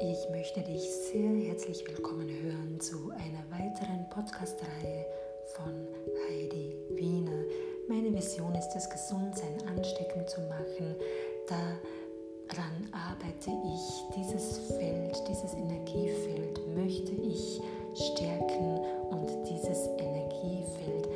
Ich möchte dich sehr herzlich willkommen hören zu einer weiteren Podcast-Reihe von Heidi Wiener. Meine Vision ist es, Gesundsein ansteckend zu machen. Daran arbeite ich. Dieses Feld, dieses Energiefeld möchte ich stärken und dieses Energiefeld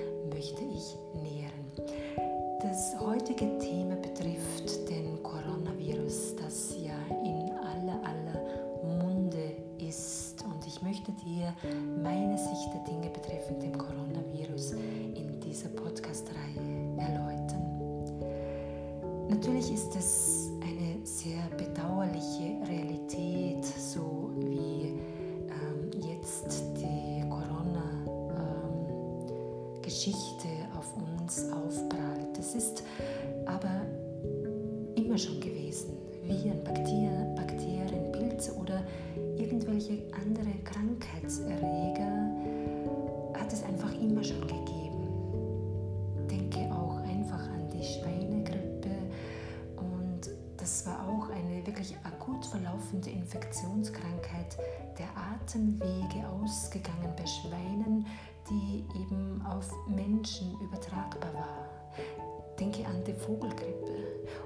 Corona-Geschichte ähm, auf uns aufprallt. Es ist aber immer schon gewesen. Viren, Bakterien, Bakterien, Pilze oder irgendwelche andere Krankheitserreger hat es einfach immer schon gegeben. Denke auch einfach an die Schweinegrippe und das war auch eine wirklich akut verlaufende Infektionskrankheit der Atemwege ausgegangen bei Schweinen, die eben auf Menschen übertragbar war. Denke an die Vogelgrippe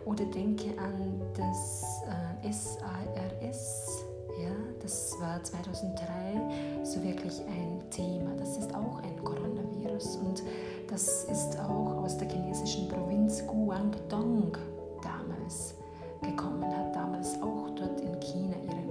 oder denke an das äh, SARS. Ja, das war 2003 so wirklich ein Thema. Das ist auch ein Coronavirus und das ist auch aus der chinesischen Provinz Guangdong damals gekommen, hat damals auch dort in China ihren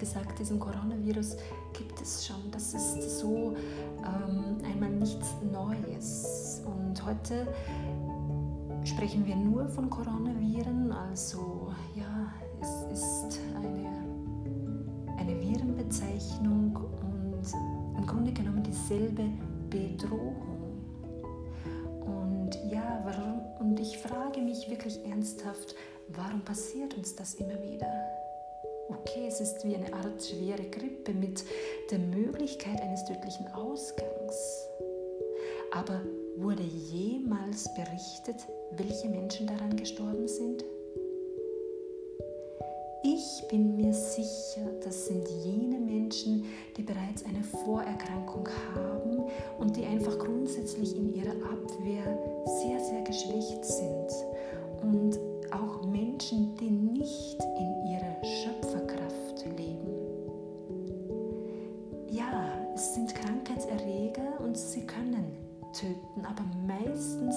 gesagt, diesen Coronavirus gibt es schon. Das ist so ähm, einmal nichts Neues. Und heute sprechen wir nur von Coronaviren, also ja, es ist eine, eine Virenbezeichnung und im Grunde genommen dieselbe Bedrohung. Und ja, warum? Und ich frage mich wirklich ernsthaft, warum passiert uns das immer wieder? Okay, es ist wie eine Art schwere Grippe mit der Möglichkeit eines tödlichen Ausgangs. Aber wurde jemals berichtet, welche Menschen daran gestorben sind? Ich bin mir sicher, das sind jene Menschen, die bereits eine Vorerkrankung haben und die einfach grundsätzlich in ihrer Abwehr sehr, sehr geschwächt sind. Und auch Menschen, die nicht in ihrer Schöpferkraft leben. Ja, es sind Krankheitserreger und sie können töten, aber meistens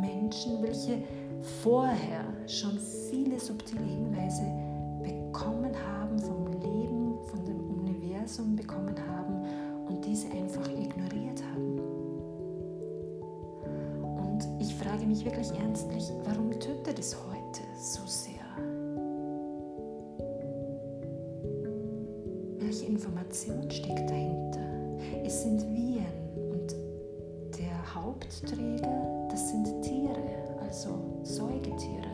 Menschen, welche vorher schon viele subtile Hinweise mich wirklich ernstlich, warum tötet es heute so sehr? Welche Information steckt dahinter? Es sind Viren und der Hauptträger, das sind Tiere, also Säugetiere,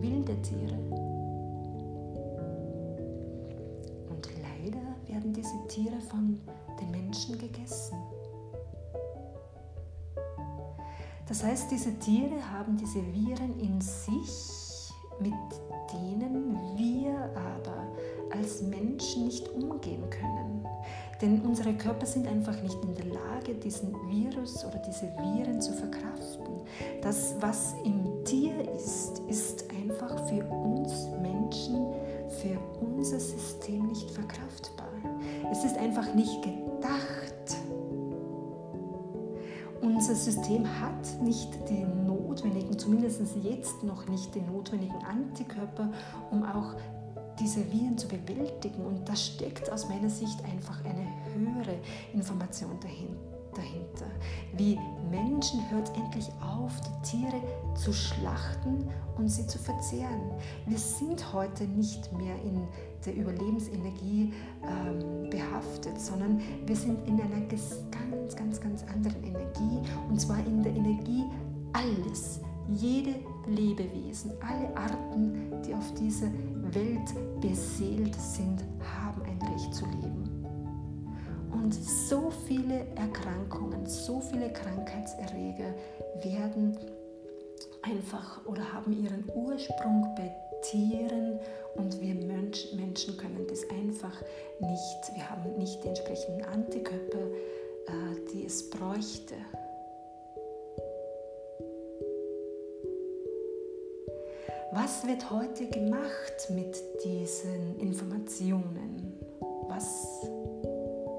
wilde Tiere. Und leider werden diese Tiere von den Menschen gegessen. Das heißt, diese Tiere haben diese Viren in sich, mit denen wir aber als Menschen nicht umgehen können. Denn unsere Körper sind einfach nicht in der Lage, diesen Virus oder diese Viren zu verkraften. Das, was im Tier ist, ist einfach für uns Menschen, für unser System nicht verkraftbar. Es ist einfach nicht gedacht. Unser System hat nicht die notwendigen, zumindest jetzt noch nicht die notwendigen Antikörper, um auch diese Viren zu bewältigen. Und da steckt aus meiner Sicht einfach eine höhere Information dahinter. Wie Menschen hört endlich auf, die Tiere zu schlachten und sie zu verzehren. Wir sind heute nicht mehr in der Überlebensenergie ähm, behaftet, sondern wir sind in einer ganz, ganz, ganz anderen Energie und zwar in der Energie alles, jede Lebewesen, alle Arten, die auf dieser Welt beseelt sind, haben ein Recht zu leben. Und so viele Erkrankungen, so viele Krankheitserreger werden einfach oder haben ihren Ursprung bei Tieren und wir Menschen können das einfach nicht. Wir haben nicht die entsprechenden Antikörper, äh, die es bräuchte. Was wird heute gemacht mit diesen Informationen? Was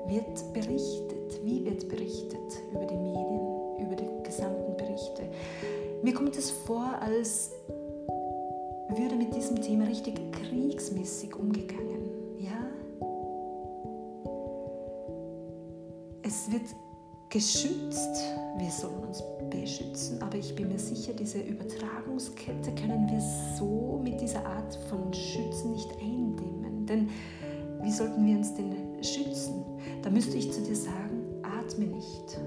wird berichtet? Wie wird berichtet über die Medien, über die gesamten Berichte? Mir kommt es vor, als würde mit diesem Thema richtig kriegsmäßig umgegangen. Ja? Es wird geschützt, wir sollen uns beschützen, aber ich bin mir sicher, diese Übertragungskette können wir so mit dieser Art von Schützen nicht eindämmen. Denn wie sollten wir uns denn schützen? Da müsste ich zu dir sagen, atme nicht,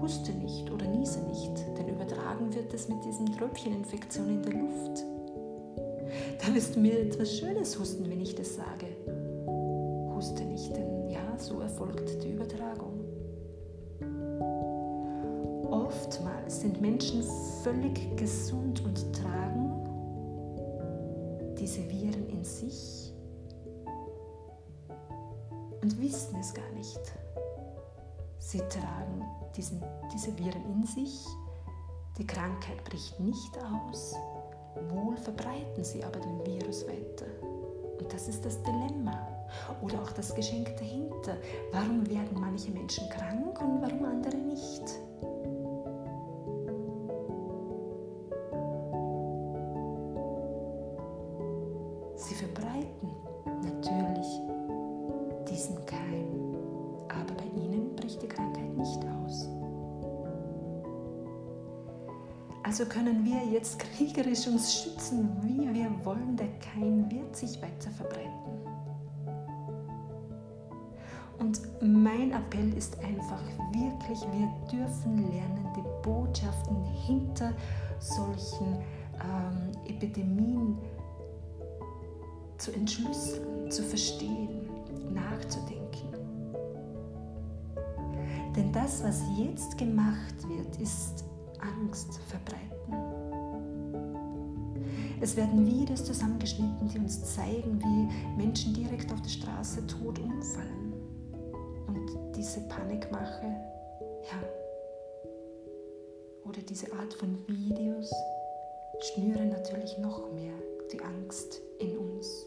huste nicht oder niese nicht, denn übertragen wird es mit diesem Tröpfcheninfektion in der Luft. Da wirst du mir etwas Schönes husten, wenn ich das sage. Huste nicht, denn ja, so erfolgt die Übertragung. Sind Menschen völlig gesund und tragen diese Viren in sich und wissen es gar nicht. Sie tragen diesen, diese Viren in sich, die Krankheit bricht nicht aus, wohl verbreiten sie aber den Virus weiter. Und das ist das Dilemma oder auch das Geschenk dahinter. Warum werden manche Menschen krank und warum andere nicht? Jetzt kriegerisch uns schützen, wie wir wollen. Der Keim wird sich weiter verbreiten. Und mein Appell ist einfach wirklich, wir dürfen lernen, die Botschaften hinter solchen ähm, Epidemien zu entschlüsseln, zu verstehen, nachzudenken. Denn das, was jetzt gemacht wird, ist Angst verbreiten. Es werden Videos zusammengeschnitten, die uns zeigen, wie Menschen direkt auf der Straße tot umfallen. Und diese Panikmache, ja, oder diese Art von Videos schnüren natürlich noch mehr die Angst in uns.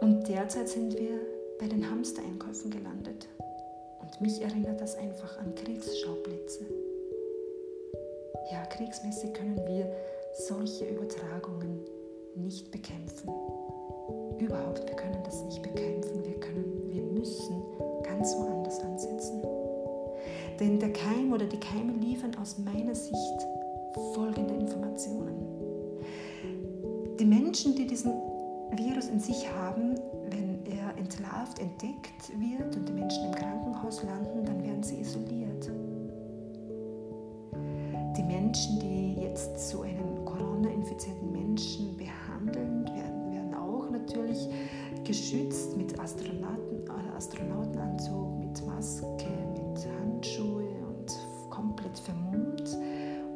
Und derzeit sind wir bei den Hamstereinkäufen gelandet. Und mich erinnert das einfach an Kriegsschauplätze. Ja, kriegsmäßig können solche Übertragungen nicht bekämpfen. Überhaupt, wir können das nicht bekämpfen. Wir, können, wir müssen ganz woanders ansetzen. Denn der Keim oder die Keime liefern aus meiner Sicht folgende Informationen. Die Menschen, die diesen Virus in sich haben, wenn er entlarvt, entdeckt wird und die Menschen im Krankenhaus landen, dann werden sie isoliert. Menschen, die jetzt so einen Corona-infizierten Menschen behandeln, werden, werden auch natürlich geschützt mit Astronauten, äh, Astronautenanzug, mit Maske, mit Handschuhe und komplett vermummt,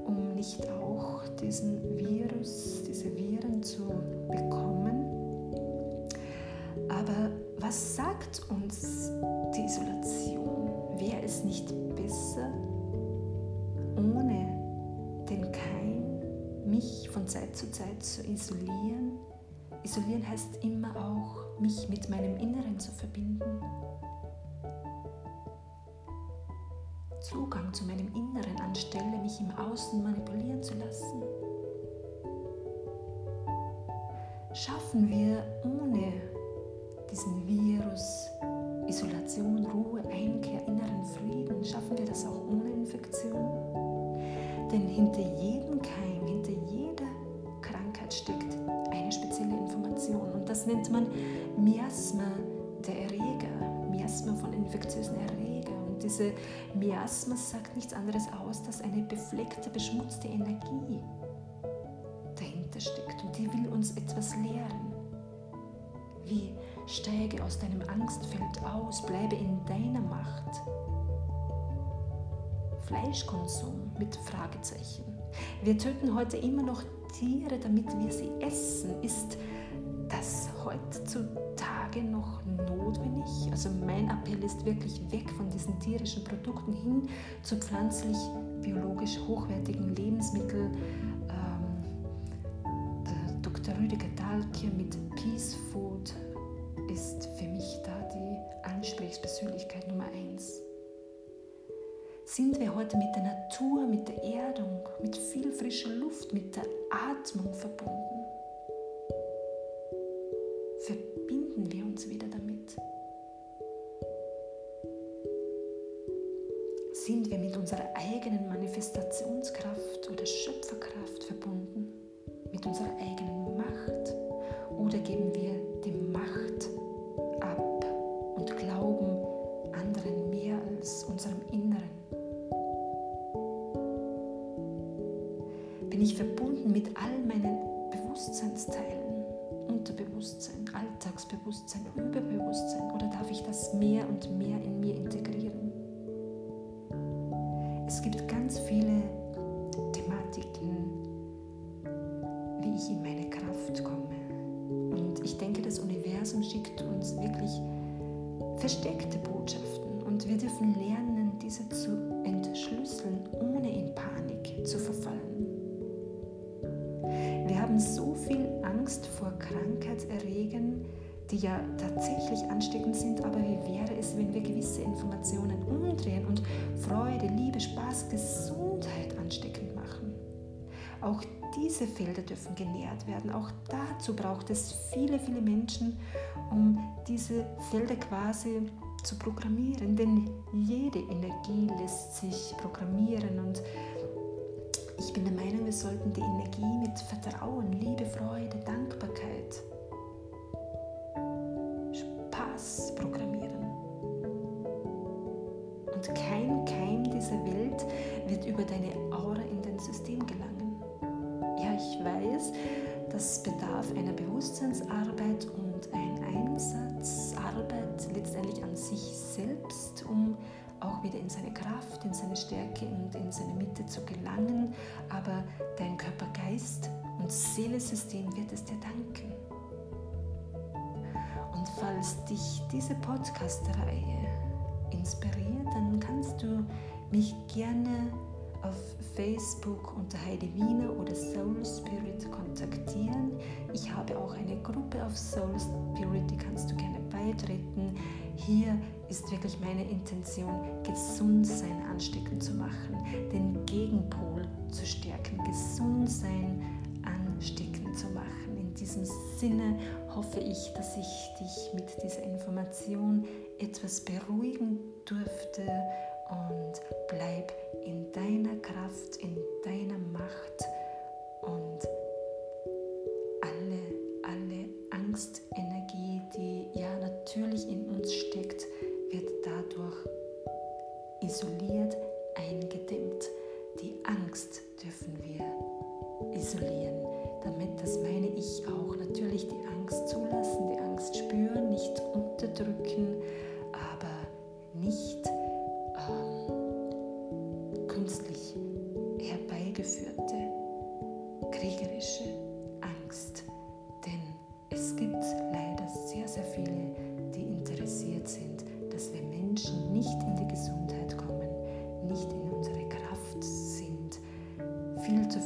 um nicht auch diesen Virus, diese Viren zu bekommen. Aber was sagt uns Zeit zu Zeit zu isolieren. Isolieren heißt immer auch, mich mit meinem Inneren zu verbinden. Zugang zu meinem Inneren anstelle mich im Außen manipulieren zu lassen. Schaffen wir ohne diesen Virus Isolation, Ruhe, Einkehr, inneren Frieden schaffen wir das auch ohne Infektion? Denn hinter jedem Keim, hinter Krankheit steckt eine spezielle Information und das nennt man Miasma der Erreger, Miasma von infektiösen Erregern. Und diese Miasma sagt nichts anderes aus, als eine befleckte, beschmutzte Energie dahinter steckt und die will uns etwas lehren. Wie steige aus deinem Angstfeld aus, bleibe in deiner Macht. Fleischkonsum mit Fragezeichen. Wir töten heute immer noch Tiere, damit wir sie essen. Ist das heutzutage noch notwendig? Also mein Appell ist wirklich weg von diesen tierischen Produkten hin zu pflanzlich, biologisch hochwertigen Lebensmitteln. Ähm, Dr. Rüdiger Dahlke mit Peace Food ist für mich da die Ansprechpersönlichkeit Nummer eins. Sind wir heute mit der Natur, mit der Erdung, mit viel frischer Luft, mit der Atmung verbunden? Es gibt ganz viele Thematiken, wie ich in meine Kraft komme. Und ich denke, das Universum schickt uns wirklich versteckte Botschaften und wir dürfen lernen, diese zu entschlüsseln, ohne in Panik zu verfallen. Wir haben so viel Angst vor Krankheitserregern, die ja tatsächlich ansteckend sind, aber wie wäre es, wenn wir gewisse Informationen Auch diese Felder dürfen genährt werden. Auch dazu braucht es viele, viele Menschen, um diese Felder quasi zu programmieren. Denn jede Energie lässt sich programmieren und ich bin der Meinung, wir sollten die Energie mit Vertrauen, Liebe, Freude, Dankbarkeit, Spaß programmieren. Und Seelesystem wird es dir danken. Und falls dich diese Podcast-Reihe inspiriert, dann kannst du mich gerne auf Facebook unter Heidi Wiener oder Soul Spirit kontaktieren. Ich habe auch eine Gruppe auf Soul Spirit, die kannst du gerne beitreten. Hier ist wirklich meine Intention, Gesundsein ansteckend zu machen, den Gegenpol zu stärken, Gesundsein ansteckend zu machen. In diesem Sinne hoffe ich, dass ich dich mit dieser Information etwas beruhigen durfte und bleib in deiner Kraft, in deiner Macht und alle, alle Angstenergie, die ja natürlich in uns steckt, wird dadurch isoliert, eingedämmt. Die Angst dürfen wir isolieren damit das meine ich auch natürlich die Angst zulassen, die Angst spüren, nicht unterdrücken, aber nicht ähm, künstlich herbeigeführte, kriegerische Angst. Denn es gibt leider sehr, sehr viele, die interessiert sind, dass wir Menschen nicht in die Gesundheit kommen, nicht in unsere Kraft sind. Viel zu